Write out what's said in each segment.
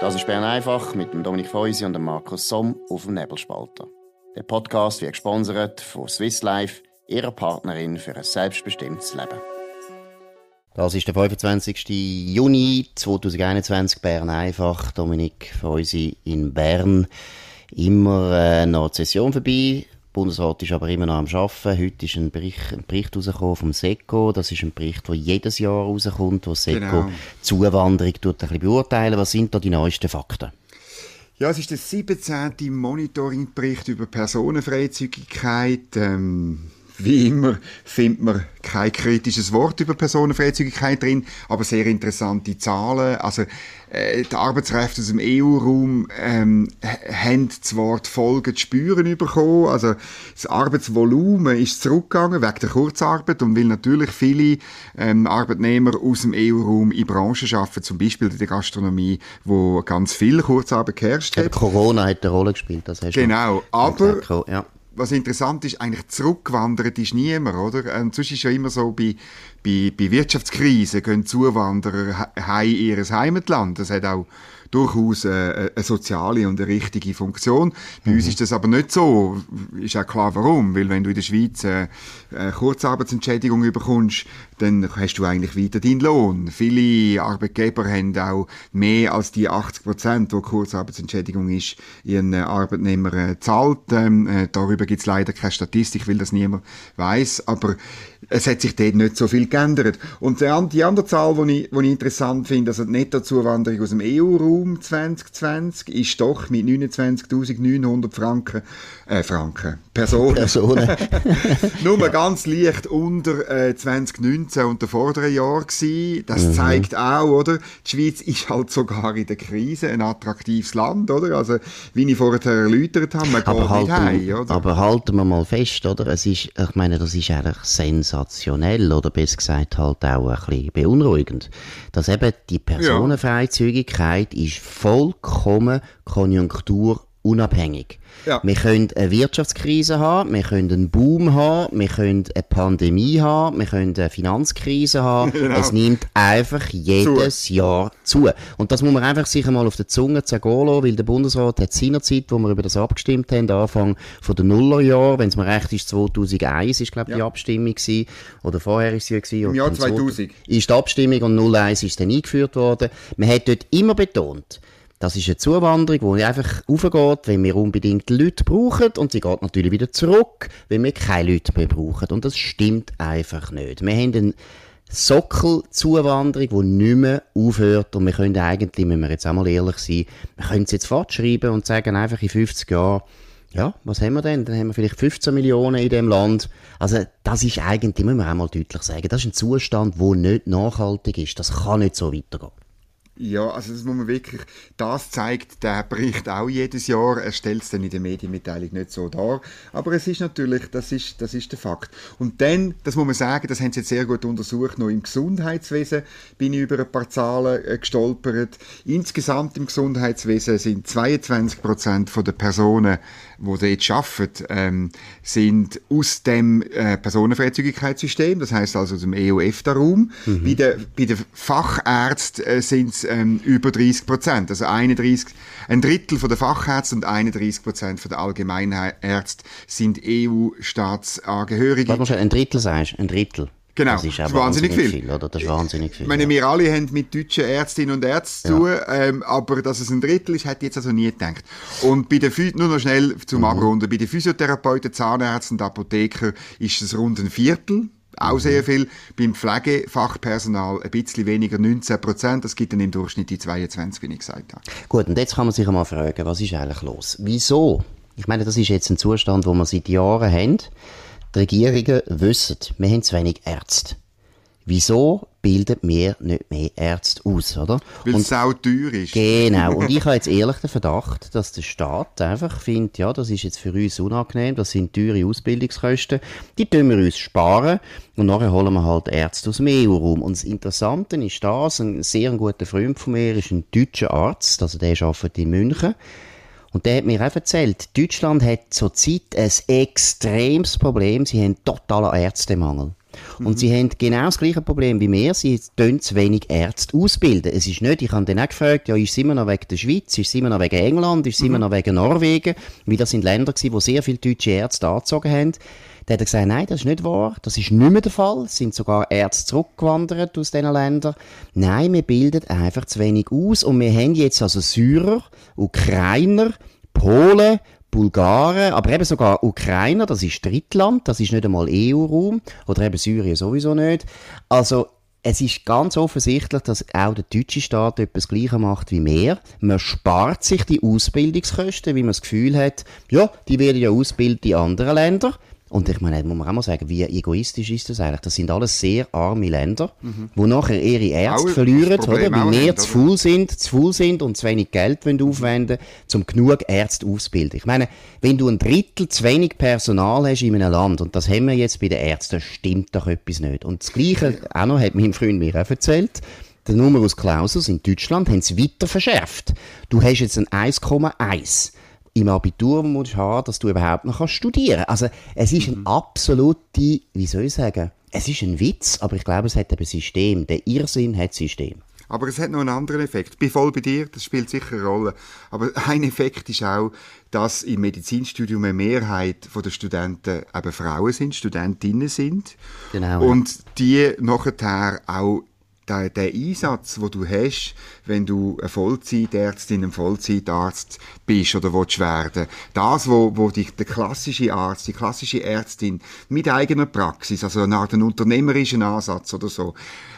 Das ist Bern einfach mit dem Dominik Feusi und dem Markus Somm auf dem Nebelspalter. Der Podcast wird gesponsert von Swiss Life, ihrer Partnerin für ein selbstbestimmtes Leben. Das ist der 25. Juni 2021, Bern einfach. Dominik Feusi in Bern. Immer äh, noch die Session vorbei. Der Bundesrat ist aber immer noch am Arbeiten. Heute ist ein Bericht, ein Bericht rausgekommen vom SECO. Das ist ein Bericht, der jedes Jahr rauskommt, wo SECO genau. Zuwanderung tut ein bisschen beurteilen. Was sind da die neuesten Fakten? Ja, es ist der 17. Monitoringbericht über Personenfreizügigkeit. Ähm wie immer findet man kein kritisches Wort über Personenfreizügigkeit drin, aber sehr interessante Zahlen. Also äh, die Arbeitskräfte aus dem EU-Raum ähm, haben zwar die Folgen zu spüren bekommen, also das Arbeitsvolumen ist zurückgegangen wegen der Kurzarbeit und weil natürlich viele ähm, Arbeitnehmer aus dem EU-Raum in Branchen arbeiten, zum Beispiel in der Gastronomie, wo ganz viel Kurzarbeit geherrscht hat. Corona hat eine Rolle gespielt, das hast Genau, aber ja was interessant ist, eigentlich zurückgewandert ist niemand, oder? Und sonst ist ja immer so, bei, bei, bei Wirtschaftskrisen gehen Zuwanderer heim ihres Heimatland. Das hat auch durchaus eine, eine soziale und eine richtige Funktion. Bei mhm. uns ist das aber nicht so. Ist auch klar warum. Weil wenn du in der Schweiz eine, eine Kurzarbeitsentschädigung bekommst, dann hast du eigentlich weiter deinen Lohn. Viele Arbeitgeber haben auch mehr als die 80 Prozent, wo Kurzarbeitsentschädigung ist, ihren Arbeitnehmer äh, zahlt. Ähm, äh, darüber gibt es leider keine Statistik, weil das niemand weiß. Aber es hat sich dort nicht so viel geändert. Und die andere Zahl, die ich, die ich interessant finde, also die Nettozuwanderung aus dem EU-Raum 2020, ist doch mit 29.900 Franken, äh, Franken, Personen. Personen. Nur ganz leicht unter äh, 2019 und der vorderen Jahr gewesen. Das mhm. zeigt auch, oder? Die Schweiz ist halt sogar in der Krise ein attraktives Land, oder? Also, wie ich vorher erläutert habe, man aber geht halten, nicht heim, oder? Aber halten wir mal fest, oder? Es ist, ich meine, das ist eigentlich sensationell, oder besser gesagt halt auch ein bisschen beunruhigend, dass eben die Personenfreizügigkeit ja. ist vollkommen konjunkturunabhängig. Ja. Wir können eine Wirtschaftskrise haben, wir können einen Boom haben, wir können eine Pandemie haben, wir können eine Finanzkrise haben. Genau. Es nimmt einfach jedes zu. Jahr zu. Und das muss man einfach sich einmal auf der Zunge zergehen lassen, weil der Bundesrat hat seinerzeit, wo wir über das abgestimmt haben, Anfang von der Nullerjahr, wenn es mir recht ist, 2001 ist, glaube ich, ja. die Abstimmung gewesen, oder vorher ist sie gewesen. Im Jahr 2000. Ist die Abstimmung und 01 ist dann eingeführt worden. Man hat dort immer betont, das ist eine Zuwanderung, die einfach aufgeht, wenn wir unbedingt Leute brauchen und sie geht natürlich wieder zurück, wenn wir keine Leute mehr brauchen. Und das stimmt einfach nicht. Wir haben eine Sockelzuwanderung, die nicht mehr aufhört und wir können eigentlich, wenn wir jetzt einmal ehrlich sein, wir können es jetzt fortschreiben und sagen einfach in 50 Jahren, ja, was haben wir denn? Dann haben wir vielleicht 15 Millionen in dem Land. Also, das ist eigentlich, muss man einmal deutlich sagen, das ist ein Zustand, der nicht nachhaltig ist. Das kann nicht so weitergehen. Ja, also das muss man wirklich, das zeigt der Bericht auch jedes Jahr. Er stellt es dann in der Medienmitteilung nicht so dar. Aber es ist natürlich, das ist, das ist der Fakt. Und dann, das muss man sagen, das haben sie jetzt sehr gut untersucht, noch im Gesundheitswesen bin ich über ein paar Zahlen äh, gestolpert. Insgesamt im Gesundheitswesen sind 22 Prozent der Personen, die dort arbeiten, ähm, sind aus dem äh, Personenfreizügigkeitssystem, das heißt also aus dem EUF-Raum. Mhm. Bei den bei der Fachärzten äh, sind es ähm, über 30 Prozent, also 31, ein Drittel von der Fachärzte und 31 Prozent von der Allgemeinärzte sind EU-Staatsangehörige. Warte mal schon, ein Drittel sagst ein Drittel? Genau, das ist, das ist wahnsinnig, viel. viel. oder? Das ist wahnsinnig viel. Ich meine, wir alle haben mit deutschen Ärztinnen und Ärzten zu tun, ähm, aber dass es ein Drittel ist, hätte ich jetzt also nie gedacht. Und bei den, nur noch schnell zum mhm. Abrunden, bei den Physiotherapeuten, Zahnärzten und Apothekern ist es rund ein Viertel auch sehr viel. Beim Pflegefachpersonal ein bisschen weniger, 19 Prozent. Das gibt dann im Durchschnitt die 22, wie ich gesagt habe. Gut, und jetzt kann man sich einmal fragen, was ist eigentlich los? Wieso? Ich meine, das ist jetzt ein Zustand, wo wir seit Jahren haben. Die Regierungen wissen, wir haben zu wenig Ärzte. Wieso bilden wir nicht mehr Ärzte aus, oder? Weil es auch teuer ist. Genau. Und ich habe jetzt ehrlich den Verdacht, dass der Staat einfach findet, ja, das ist jetzt für uns unangenehm, das sind teure Ausbildungskosten, die tun wir uns sparen und nachher holen wir halt Ärzte aus dem EU-Raum. Und das Interessante ist das, ein sehr guter Freund von mir ist ein deutscher Arzt, also der arbeitet in München, und der hat mir auch erzählt, Deutschland hat zurzeit ein extremes Problem. Sie haben totalen Ärztemangel. Mhm. Und sie haben genau das gleiche Problem wie wir. Sie tun zu wenig Ärzte ausbilden. Es ist nicht, ich habe dann auch gefragt, ja, ist es immer noch wegen der Schweiz, ist es immer noch wegen England, ist es mhm. immer noch wegen Norwegen? Weil das sind Länder gewesen, wo sehr viele deutsche Ärzte angezogen haben. Dann hat er gesagt, nein, das ist nicht wahr, das ist nicht mehr der Fall. Es sind sogar Ärzte zurückgewandert aus diesen Ländern. Nein, wir bilden einfach zu wenig aus und wir haben jetzt also Syrer, Ukrainer, Polen, Bulgaren, aber eben sogar Ukrainer, das ist Drittland, das ist nicht einmal EU-Raum, oder eben Syrien sowieso nicht. Also, es ist ganz offensichtlich, dass auch der deutsche Staat etwas Gleiches macht wie wir. Man spart sich die Ausbildungskosten, wie man das Gefühl hat, ja, die werden ja ausgebildet in anderen Ländern. Und ich meine, muss man auch mal sagen, wie egoistisch ist das eigentlich? Das sind alles sehr arme Länder, mhm. wo nachher ihre Ärzte auch verlieren, oder? Weil wir zu faul sind, zu faul sind und zu wenig Geld wollen aufwenden, um genug Ärzte auszubilden. Ich meine, wenn du ein Drittel zu wenig Personal hast in einem Land, und das haben wir jetzt bei den Ärzten, stimmt doch etwas nicht. Und das Gleiche auch noch hat mein Freund mir auch erzählt. Der Numerus Clausus in Deutschland haben sie weiter verschärft. Du hast jetzt ein 1,1 im Abitur musst haben, dass du überhaupt noch studieren kannst. Also, es ist mhm. ein absolute, wie soll ich sagen, es ist ein Witz, aber ich glaube, es hat ein System. Der Irrsinn hat System. Aber es hat noch einen anderen Effekt. Ich bin voll bei dir, das spielt sicher eine Rolle. Aber ein Effekt ist auch, dass im Medizinstudium eine Mehrheit der Studenten eben Frauen sind, Studentinnen sind. Genau. Und die nachher auch der, der Einsatz, wo du hast, wenn du eine Vollzeitärztin, ein Vollzeitarzt bist oder willst werden, das, wo, wo dich der klassische Arzt, die klassische Ärztin mit eigener Praxis, also Art einen unternehmerischen Ansatz oder so,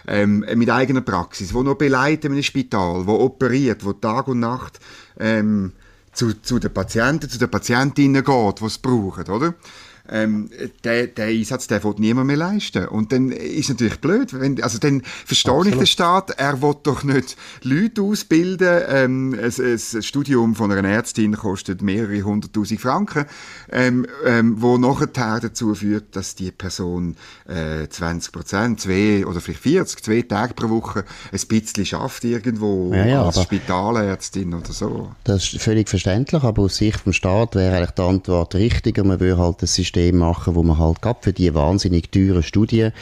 ähm, mit eigener Praxis, wo noch beleidigt in einem Spital, wo operiert, wo Tag und Nacht ähm, zu, zu den Patienten, zu den Patientinnen geht, die es brauchen, oder? Ähm, der, der Einsatz, der will niemand mehr leisten. Und dann ist es natürlich blöd, wenn, also dann verstehe Absolut. ich den Staat, er will doch nicht Leute ausbilden, ähm, ein, ein Studium von einer Ärztin kostet mehrere hunderttausend Franken, ähm, ähm, wo nachher dazu führt, dass die Person äh, 20 Prozent, zwei oder vielleicht 40, zwei Tage pro Woche ein bisschen schafft irgendwo ja, ja, als Spitalärztin oder so. Das ist völlig verständlich, aber aus Sicht vom Staat wäre eigentlich die Antwort richtiger, man würde halt das System System machen, wo man halt gerade für die wahnsinnig teuren Studien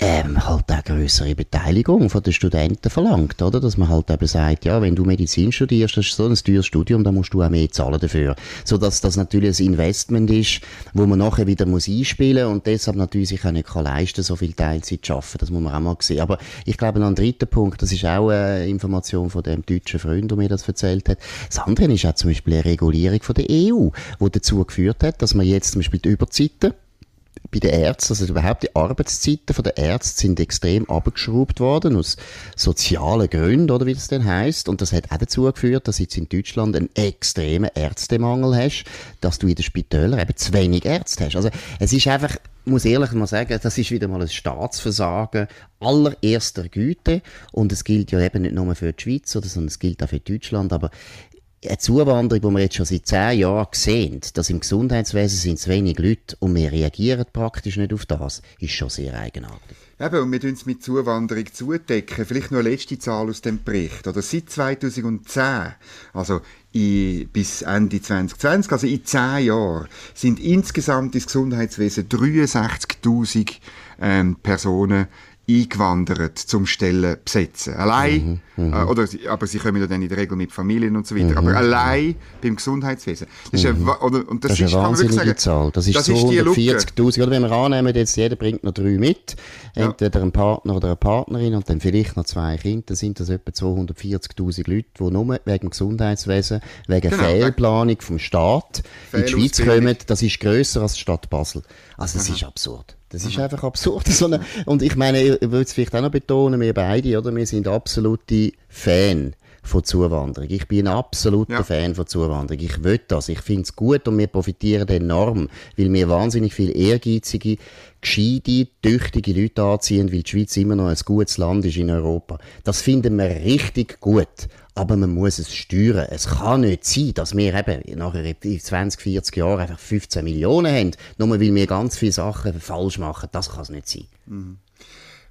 ähm, halt auch größere Beteiligung von den Studenten verlangt, oder? Dass man halt eben sagt, ja, wenn du Medizin studierst, das ist so ein teures Studium, dann musst du auch mehr zahlen dafür. So dass das natürlich ein Investment ist, wo man nachher wieder muss einspielen und deshalb natürlich sich auch nicht kann leisten, so viel Teilzeit zu arbeiten. Das muss man auch mal sehen. Aber ich glaube, noch ein dritter Punkt, das ist auch eine Information von dem deutschen Freund, der mir das erzählt hat. Das andere ist auch zum Beispiel eine Regulierung von der EU, die dazu geführt hat, dass man jetzt zum Beispiel die Überzeiten bei den Ärzten, also überhaupt die Arbeitszeiten der Ärzte sind extrem abgeschraubt worden, aus sozialen Gründen, oder wie das denn heißt. Und das hat auch dazu geführt, dass jetzt in Deutschland einen extremen Ärztemangel hast, dass du in den Spitälern eben zu wenig Ärzte hast. Also, es ist einfach, muss ehrlich mal sagen, das ist wieder mal ein Staatsversagen allererster Güte. Und es gilt ja eben nicht nur für die Schweiz, sondern es gilt auch für Deutschland. Aber eine Zuwanderung, die wir jetzt schon seit zehn Jahren sehen, dass im Gesundheitswesen sind zu wenig Leute und wir reagieren praktisch nicht auf das, ist schon sehr eigenartig. Eben, und wir tun es mit Zuwanderung zudecken. Vielleicht nur eine letzte Zahl aus dem Bericht. Oder seit 2010, also in, bis Ende 2020, also in zehn Jahren, sind insgesamt ins Gesundheitswesen 63.000 ähm, Personen eingewandert zum Stellen besetzen. Allein, mhm, mhm, äh, oder, aber sie kommen ja dann in der Regel mit Familien und so weiter, mhm, aber allein beim Gesundheitswesen. Das ist eine, mhm. oder, und das, das ist, eine wahnsinnige sagen, Zahl. Das ist das 240'000. Oder wenn wir annehmen, jetzt jeder bringt noch drei mit, entweder ja. ein Partner oder eine Partnerin und dann vielleicht noch zwei Kinder, dann sind das etwa 240'000 Leute, die nur wegen Gesundheitswesen, wegen genau, Fehlplanung vom Staat in die Schweiz kommen. Das ist grösser als die Stadt Basel. Also das Aha. ist absurd. Das ist einfach absurd. So eine, und ich meine, ich würde es vielleicht auch noch betonen, wir beide, oder? Wir sind absolute Fan von Zuwanderung. Ich bin ein absoluter ja. Fan von Zuwanderung. Ich will das. Ich finde es gut und wir profitieren enorm, weil wir wahnsinnig viel ehrgeizige, gescheite, tüchtige Leute anziehen, weil die Schweiz immer noch ein gutes Land ist in Europa. Das finden wir richtig gut aber man muss es steuern. Es kann nicht sein, dass wir eben nachher in 20, 40 Jahren einfach 15 Millionen haben, nur weil wir ganz viele Sachen falsch machen. Das kann es nicht sein. Mhm.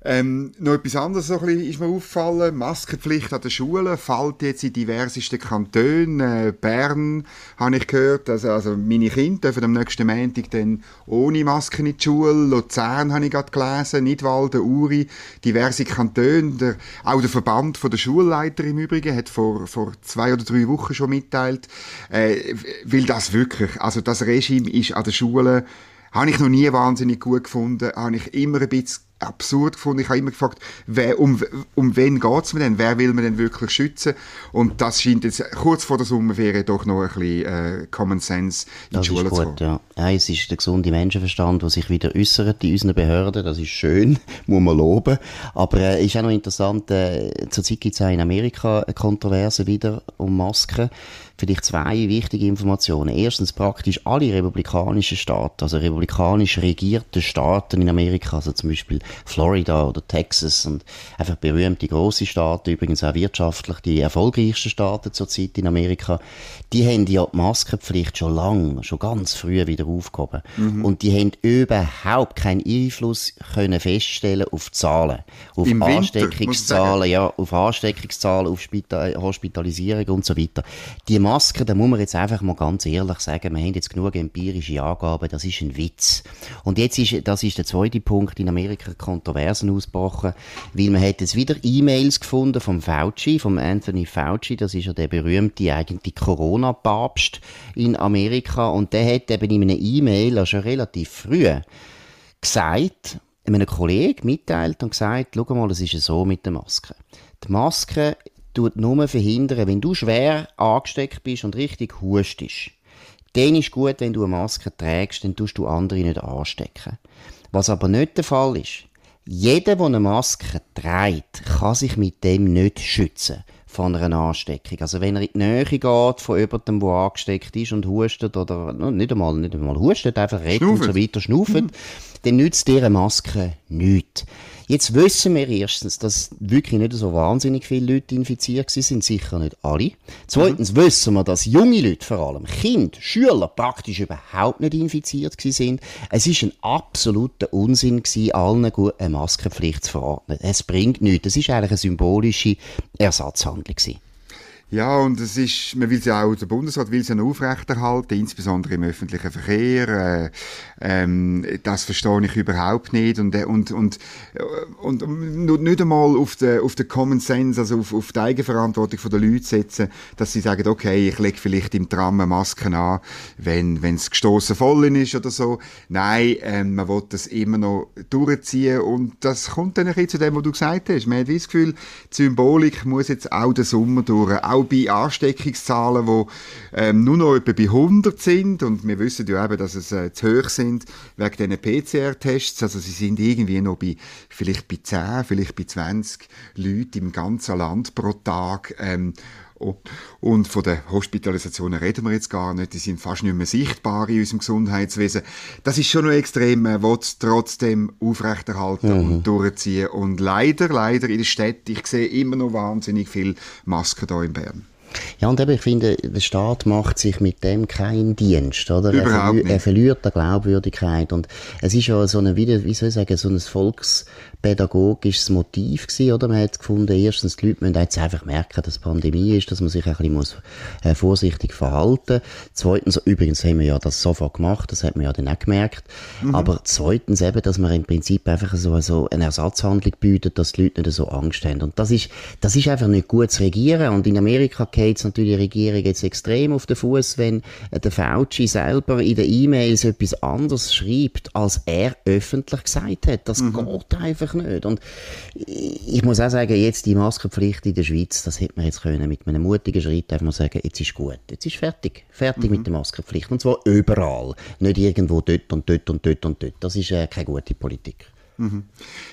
Ähm, noch etwas anderes so ein bisschen ist mir aufgefallen. Maskenpflicht an den Schulen fällt jetzt in diversesten Kantonen. Äh, Bern habe ich gehört, also, also meine Kinder dürfen am nächsten Montag dann ohne Masken in die Schule. Luzern habe ich gerade gelesen, Nidwalden, Uri, diverse Kantone. Der, auch der Verband von der Schulleiter im Übrigen hat vor, vor zwei oder drei Wochen schon mitteilt, äh, weil das wirklich, also das Regime ist an den Schulen habe ich noch nie wahnsinnig gut gefunden, habe ich immer ein bisschen absurd gefunden. Ich habe immer gefragt, wer, um, um wen geht es mir denn? Wer will man denn wirklich schützen? Und das scheint jetzt kurz vor der Sommerferien doch noch ein bisschen äh, Common Sense in das die Schule gut, zu kommen. Ja. ja, es ist der gesunde Menschenverstand, der sich wieder äußert in unseren Behörden. Das ist schön, muss man loben. Aber es äh, ist auch noch interessant, äh, zurzeit gibt es auch in Amerika eine Kontroverse wieder um Masken vielleicht zwei wichtige Informationen. Erstens praktisch alle republikanischen Staaten, also republikanisch regierte Staaten in Amerika, also zum Beispiel Florida oder Texas und einfach berühmte große Staaten, übrigens auch wirtschaftlich die erfolgreichsten Staaten zurzeit in Amerika, die haben ja die Maskenpflicht schon lange, schon ganz früh wieder aufgehoben. Mhm. Und die haben überhaupt keinen Einfluss können feststellen auf Zahlen, auf Im Ansteckungszahlen, ja, auf Ansteckungszahlen, auf Spital Hospitalisierung und so weiter. Die Masken, da muss man jetzt einfach mal ganz ehrlich sagen, wir haben jetzt genug empirische Angaben, das ist ein Witz. Und jetzt ist, das ist der zweite Punkt, in Amerika Kontroversen ausgebrochen, weil man hat jetzt wieder E-Mails gefunden vom Fauci, vom Anthony Fauci, das ist ja der berühmte eigentlich Corona-Papst in Amerika und der hat eben in einer E-Mail schon relativ früh gesagt, einem Kollegen mitteilt und gesagt, schau mal, es ist so mit der Maske. Die Maske tut nur verhindern, wenn du schwer angesteckt bist und richtig hustest. Dann ist gut, wenn du eine Maske trägst, dann tust du andere nicht anstecken. Was aber nicht der Fall ist, jeder, der eine Maske trägt, kann sich mit dem nicht schützen von einer Ansteckung. Also wenn er in die Nähe geht von jemandem, der angesteckt ist und hustet oder nicht einmal, nicht einmal hustet, einfach redet und so weiter, schnauft, mhm. dann nützt diese Maske nichts. Jetzt wissen wir erstens, dass wirklich nicht so wahnsinnig viele Leute infiziert sind, sicher nicht alle. Zweitens mhm. wissen wir, dass junge Leute, vor allem Kinder, Schüler, praktisch überhaupt nicht infiziert sind. Es ist ein absoluter Unsinn gewesen, allen gut eine Maskenpflicht zu verordnen. Es bringt nichts. Es ist eigentlich eine symbolische Ersatzhandlung gewesen. Ja, und es ist, man will ja auch, der Bundesrat will es ja noch aufrechterhalten, insbesondere im öffentlichen Verkehr. Äh, ähm, das verstehe ich überhaupt nicht. Und, äh, und, und, äh, und, und nicht einmal auf den, auf den Common Sense, also auf, auf die Eigenverantwortung der Leute setzen, dass sie sagen, okay, ich lege vielleicht im Tram eine Maske an, wenn es gestoßen voll ist oder so. Nein, ähm, man will das immer noch durchziehen. Und das kommt dann ein bisschen zu dem, was du gesagt hast. Man hat das Gefühl, die Symbolik muss jetzt auch den Sommer durch. Auch auch bei Ansteckungszahlen, die ähm, nur noch etwa bei 100 sind. Und wir wissen ja eben, dass es äh, zu hoch sind wegen diesen PCR-Tests, also sie sind irgendwie noch bei vielleicht bei 10, vielleicht bei 20 Leuten im ganzen Land pro Tag. Ähm, und von den Hospitalisationen reden wir jetzt gar nicht. Die sind fast nicht mehr sichtbar in unserem Gesundheitswesen. Das ist schon noch extrem. Man will es trotzdem aufrechterhalten mhm. und durchziehen. Und leider, leider in der Stadt, ich sehe immer noch wahnsinnig viel Masken hier in Bern. Ja, und eben, ich finde, der Staat macht sich mit dem keinen Dienst, oder? Überhaupt er, verli er verliert die Glaubwürdigkeit. Und es ist ja so eine, wie soll ich sagen, so ein Volks, pädagogisches Motiv gewesen, oder? Man hat gefunden, erstens, die Leute müssen jetzt einfach merken, dass Pandemie ist, dass man sich ein bisschen muss, äh, vorsichtig verhalten Zweitens, übrigens haben wir ja das sofort gemacht, das hat man ja dann auch gemerkt. Mhm. Aber zweitens eben, dass man im Prinzip einfach so, so eine Ersatzhandlung bietet, dass die Leute nicht so Angst haben. Und das ist, das ist einfach nicht gut zu regieren. Und in Amerika geht es natürlich die Regierung jetzt extrem auf den Fuß, wenn der Fauci selber in den E-Mails etwas anderes schreibt, als er öffentlich gesagt hat. Das mhm. geht einfach einfach nicht. Und ich muss auch sagen, jetzt die Maskenpflicht in der Schweiz, das hätte man jetzt können mit einem mutigen Schritt einfach mal sagen, jetzt ist gut, jetzt ist fertig, fertig mhm. mit der Maskenpflicht. Und zwar überall, nicht irgendwo dort und dort und dort und dort. Das ist äh, keine gute Politik. Mhm.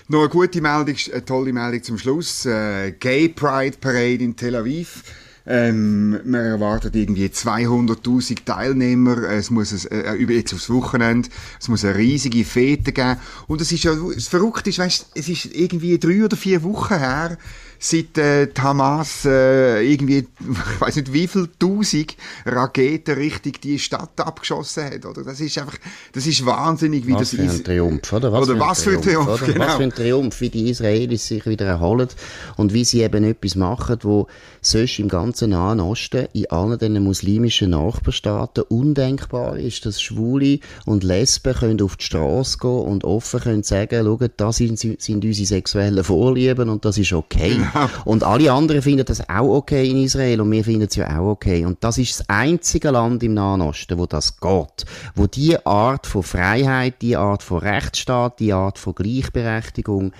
Noch eine gute Meldung, eine tolle Meldung zum Schluss. Äh, Gay Pride Parade in Tel Aviv. Ähm, man erwartet irgendwie 200.000 Teilnehmer. Es muss es, äh, über jetzt aufs Wochenende. Es muss eine riesige Fete geben. Und es ist ja, das Verrückte ist, weißt, es ist irgendwie drei oder vier Wochen her, seit äh, Hamas äh, irgendwie, ich weiß nicht wie viel tausend Raketen Richtung die Stadt abgeschossen hat, oder? Das ist einfach, das ist wahnsinnig, wie was das für ein Triumph, oder? Was, oder für, was für ein Triumph, Triumph genau. Was für ein Triumph, wie die Israelis sich wieder erholen und wie sie eben etwas machen, wo sonst im ganzen Nahen Osten, in allen diesen muslimischen Nachbarstaaten undenkbar ist, dass Schwule und Lesben können auf die Straße gehen und offen können sagen, schaut, das sind, sind unsere sexuellen Vorlieben und das ist okay. Ja. Und alle anderen finden das auch okay in Israel und wir finden es ja auch okay. Und das ist das einzige Land im Nahen Osten, wo das geht. Wo die Art von Freiheit, die Art von Rechtsstaat, die Art von Gleichberechtigung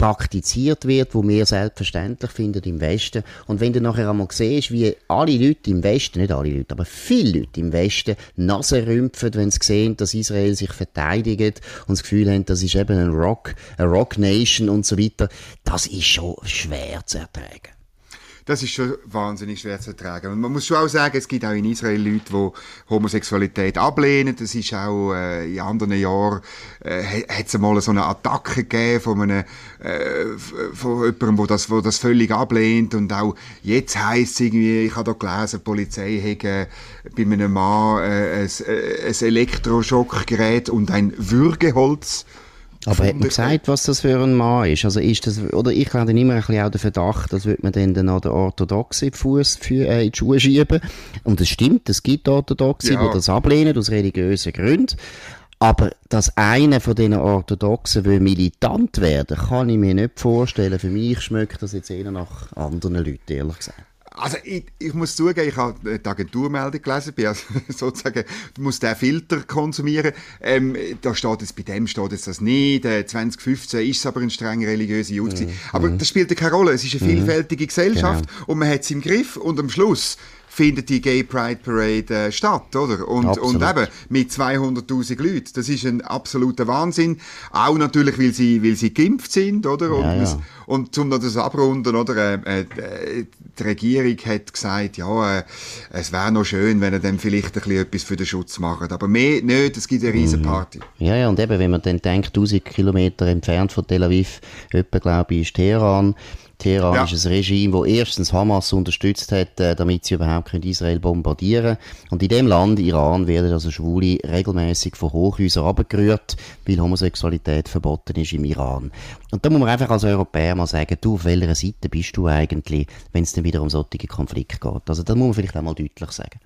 praktiziert wird, wo wir selbstverständlich finden im Westen. Und wenn du nachher einmal siehst, wie alle Leute im Westen, nicht alle Leute, aber viele Leute im Westen Nase rümpfen, wenn sie sehen, dass Israel sich verteidigt und das Gefühl haben, das ist eben ein Rock, eine Rock Nation und so weiter, das ist schon schwer zu ertragen das ist schon wahnsinnig schwer zu ertragen. Man muss schon auch sagen, es gibt auch in Israel Leute, die Homosexualität ablehnen. Das ist auch äh, in anderen Jahren äh, hat es mal so eine Attacke gegeben von einem äh, von jemandem, wo das, das völlig ablehnt. Und auch jetzt heisst es irgendwie, ich habe da gelesen, die Polizei hätte bei einem Mann äh, ein, äh, ein Elektroschockgerät und ein Würgeholz aber hat man gesagt, was das für ein Mann ist? Also ist das, oder ich habe dann immer ein bisschen auch den Verdacht, dass man dann, dann auch den Orthodoxen Fuß für, äh, in die Schuhe schieben. Und es stimmt, es gibt Orthodoxe, ja. die das ablehnen, aus religiösen Gründen. Aber dass einer von diesen Orthodoxen will militant werden, kann ich mir nicht vorstellen. Für mich schmeckt das jetzt eher nach anderen Leuten, ehrlich gesagt. Also ich, ich, muss zugeben, ich habe die Agenturmeldung gelesen, bin also sozusagen, du musst den Filter konsumieren. Ähm, da steht jetzt, bei dem steht jetzt das nicht. Äh, 2015 ist es aber ein streng religiöser Jude. Mhm. Aber das spielt keine Rolle. Es ist eine mhm. vielfältige Gesellschaft genau. und man hat es im Griff und am Schluss findet die Gay Pride Parade äh, statt, oder? Und, und eben mit 200.000 Leuten. Das ist ein absoluter Wahnsinn. Auch natürlich, weil sie, weil sie geimpft sind, oder? Und, ja, ja. und zum noch das abrunden, oder? Äh, äh, die Regierung hat gesagt, ja, äh, es wäre noch schön, wenn er dann vielleicht ein bisschen etwas für den Schutz macht. Aber mehr nicht, es gibt eine riesen mhm. Party. Ja, ja, und eben, wenn man dann denkt, 1000 Kilometer entfernt von Tel Aviv, etwa, glaube ich, ist Teheran, Teheran ist ein Regime, das erstens Hamas unterstützt hat, äh, damit sie überhaupt Israel bombardieren können. Und in dem Land, Iran, werden also Schwule regelmäßig von Hochhäusern abgerührt, weil Homosexualität verboten ist im Iran. Und da muss man einfach als Europäer mal sagen, du, auf welcher Seite bist du eigentlich, wenn es dann wieder um solche Konflikte geht. Also das muss man vielleicht auch mal deutlich sagen.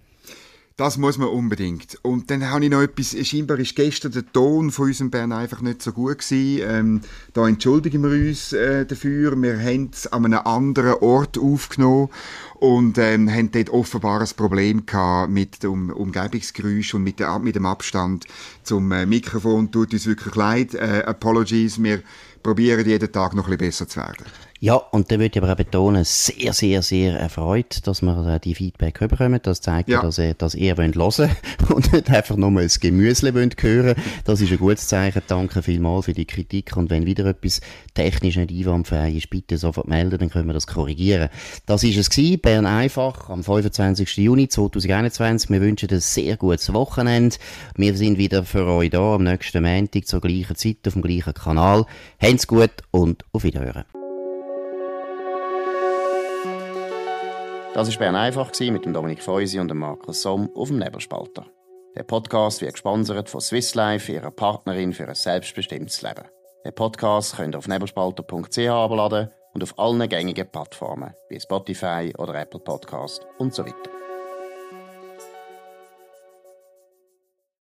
Das muss man unbedingt. Und dann habe ich noch etwas, scheinbar ist gestern der Ton von unserem Bern einfach nicht so gut gewesen. Ähm, da entschuldigen wir uns äh, dafür. Wir haben es an einem anderen Ort aufgenommen und ähm, haben dort offenbar ein Problem gehabt mit dem Umgebungsgeräusch und mit, der, mit dem Abstand zum äh, Mikrofon. Tut uns wirklich leid. Äh, apologies. Wir probieren jeden Tag noch ein bisschen besser zu werden. Ja, und da würde ich aber auch betonen, sehr, sehr, sehr erfreut, dass wir äh, die Feedback bekommen. Das zeigt ja, dass, ihr, dass ihr wollt hören und nicht einfach nur ein Gemüse wollt hören. Das ist ein gutes Zeichen. Danke vielmals für die Kritik. Und wenn wieder etwas technisch nicht einwandfrei ist, bitte sofort melden, dann können wir das korrigieren. Das ist es gewesen. Bern einfach am 25. Juni 2021. Wir wünschen ein sehr gutes Wochenende. Wir sind wieder für euch da am nächsten Montag zur gleichen Zeit auf dem gleichen Kanal. Habt's gut und auf Wiederhören. Das war Bern einfach mit dem Dominik Feusi und dem Markus Somm auf dem Nebelspalter. Der Podcast wird gesponsert von Swiss Life, ihrer Partnerin für ein selbstbestimmtes Leben. Den Podcast könnt ihr auf nebelspalter.ch abladen und auf allen gängigen Plattformen wie Spotify oder Apple Podcast und so weiter.